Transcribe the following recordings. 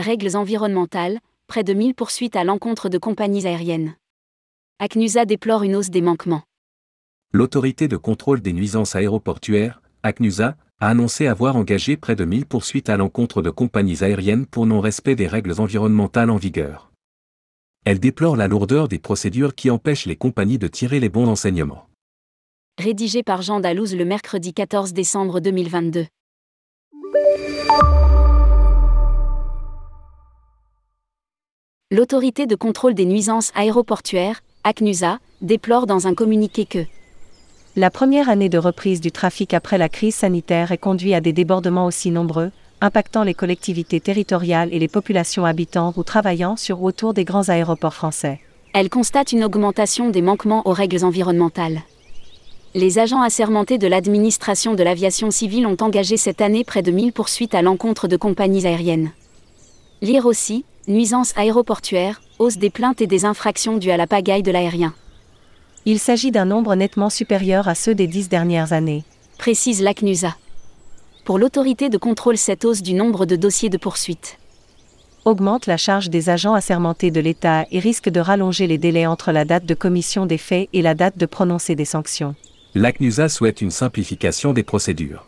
règles environnementales, près de 1000 poursuites à l'encontre de compagnies aériennes. ACNUSA déplore une hausse des manquements. L'autorité de contrôle des nuisances aéroportuaires, ACNUSA, a annoncé avoir engagé près de 1000 poursuites à l'encontre de compagnies aériennes pour non-respect des règles environnementales en vigueur. Elle déplore la lourdeur des procédures qui empêchent les compagnies de tirer les bons enseignements. Rédigé par Jean Dalouse le mercredi 14 décembre 2022. L'autorité de contrôle des nuisances aéroportuaires, ACNUSA, déplore dans un communiqué que la première année de reprise du trafic après la crise sanitaire est conduit à des débordements aussi nombreux, impactant les collectivités territoriales et les populations habitant ou travaillant sur ou autour des grands aéroports français. Elle constate une augmentation des manquements aux règles environnementales. Les agents assermentés de l'administration de l'aviation civile ont engagé cette année près de 1000 poursuites à l'encontre de compagnies aériennes. Lire aussi, nuisances aéroportuaires, hausse des plaintes et des infractions dues à la pagaille de l'aérien. Il s'agit d'un nombre nettement supérieur à ceux des dix dernières années. Précise l'ACNUSA. Pour l'autorité de contrôle, cette hausse du nombre de dossiers de poursuite augmente la charge des agents assermentés de l'État et risque de rallonger les délais entre la date de commission des faits et la date de prononcer des sanctions. L'ACNUSA souhaite une simplification des procédures.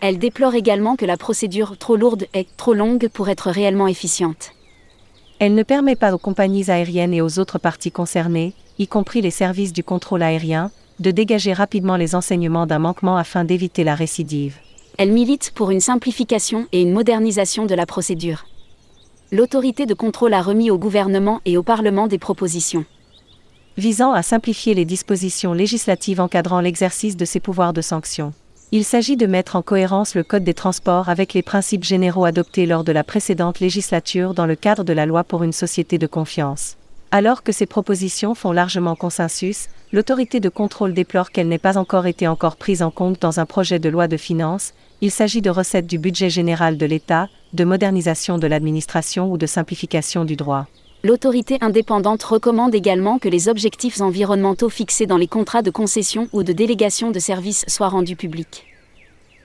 Elle déplore également que la procédure trop lourde est trop longue pour être réellement efficiente. Elle ne permet pas aux compagnies aériennes et aux autres parties concernées, y compris les services du contrôle aérien, de dégager rapidement les enseignements d'un manquement afin d'éviter la récidive. Elle milite pour une simplification et une modernisation de la procédure. L'autorité de contrôle a remis au gouvernement et au Parlement des propositions visant à simplifier les dispositions législatives encadrant l'exercice de ses pouvoirs de sanction. Il s'agit de mettre en cohérence le Code des transports avec les principes généraux adoptés lors de la précédente législature dans le cadre de la loi pour une société de confiance. Alors que ces propositions font largement consensus, l'autorité de contrôle déplore qu'elle n'ait pas encore été encore prise en compte dans un projet de loi de finances, il s'agit de recettes du budget général de l'État, de modernisation de l'administration ou de simplification du droit. L'autorité indépendante recommande également que les objectifs environnementaux fixés dans les contrats de concession ou de délégation de services soient rendus publics.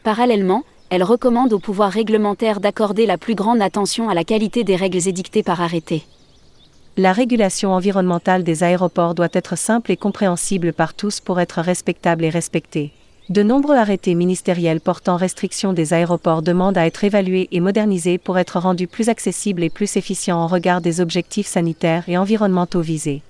Parallèlement, elle recommande au pouvoir réglementaire d'accorder la plus grande attention à la qualité des règles édictées par arrêté la régulation environnementale des aéroports doit être simple et compréhensible par tous pour être respectable et respectée. De nombreux arrêtés ministériels portant restriction des aéroports demandent à être évalués et modernisés pour être rendus plus accessibles et plus efficients en regard des objectifs sanitaires et environnementaux visés.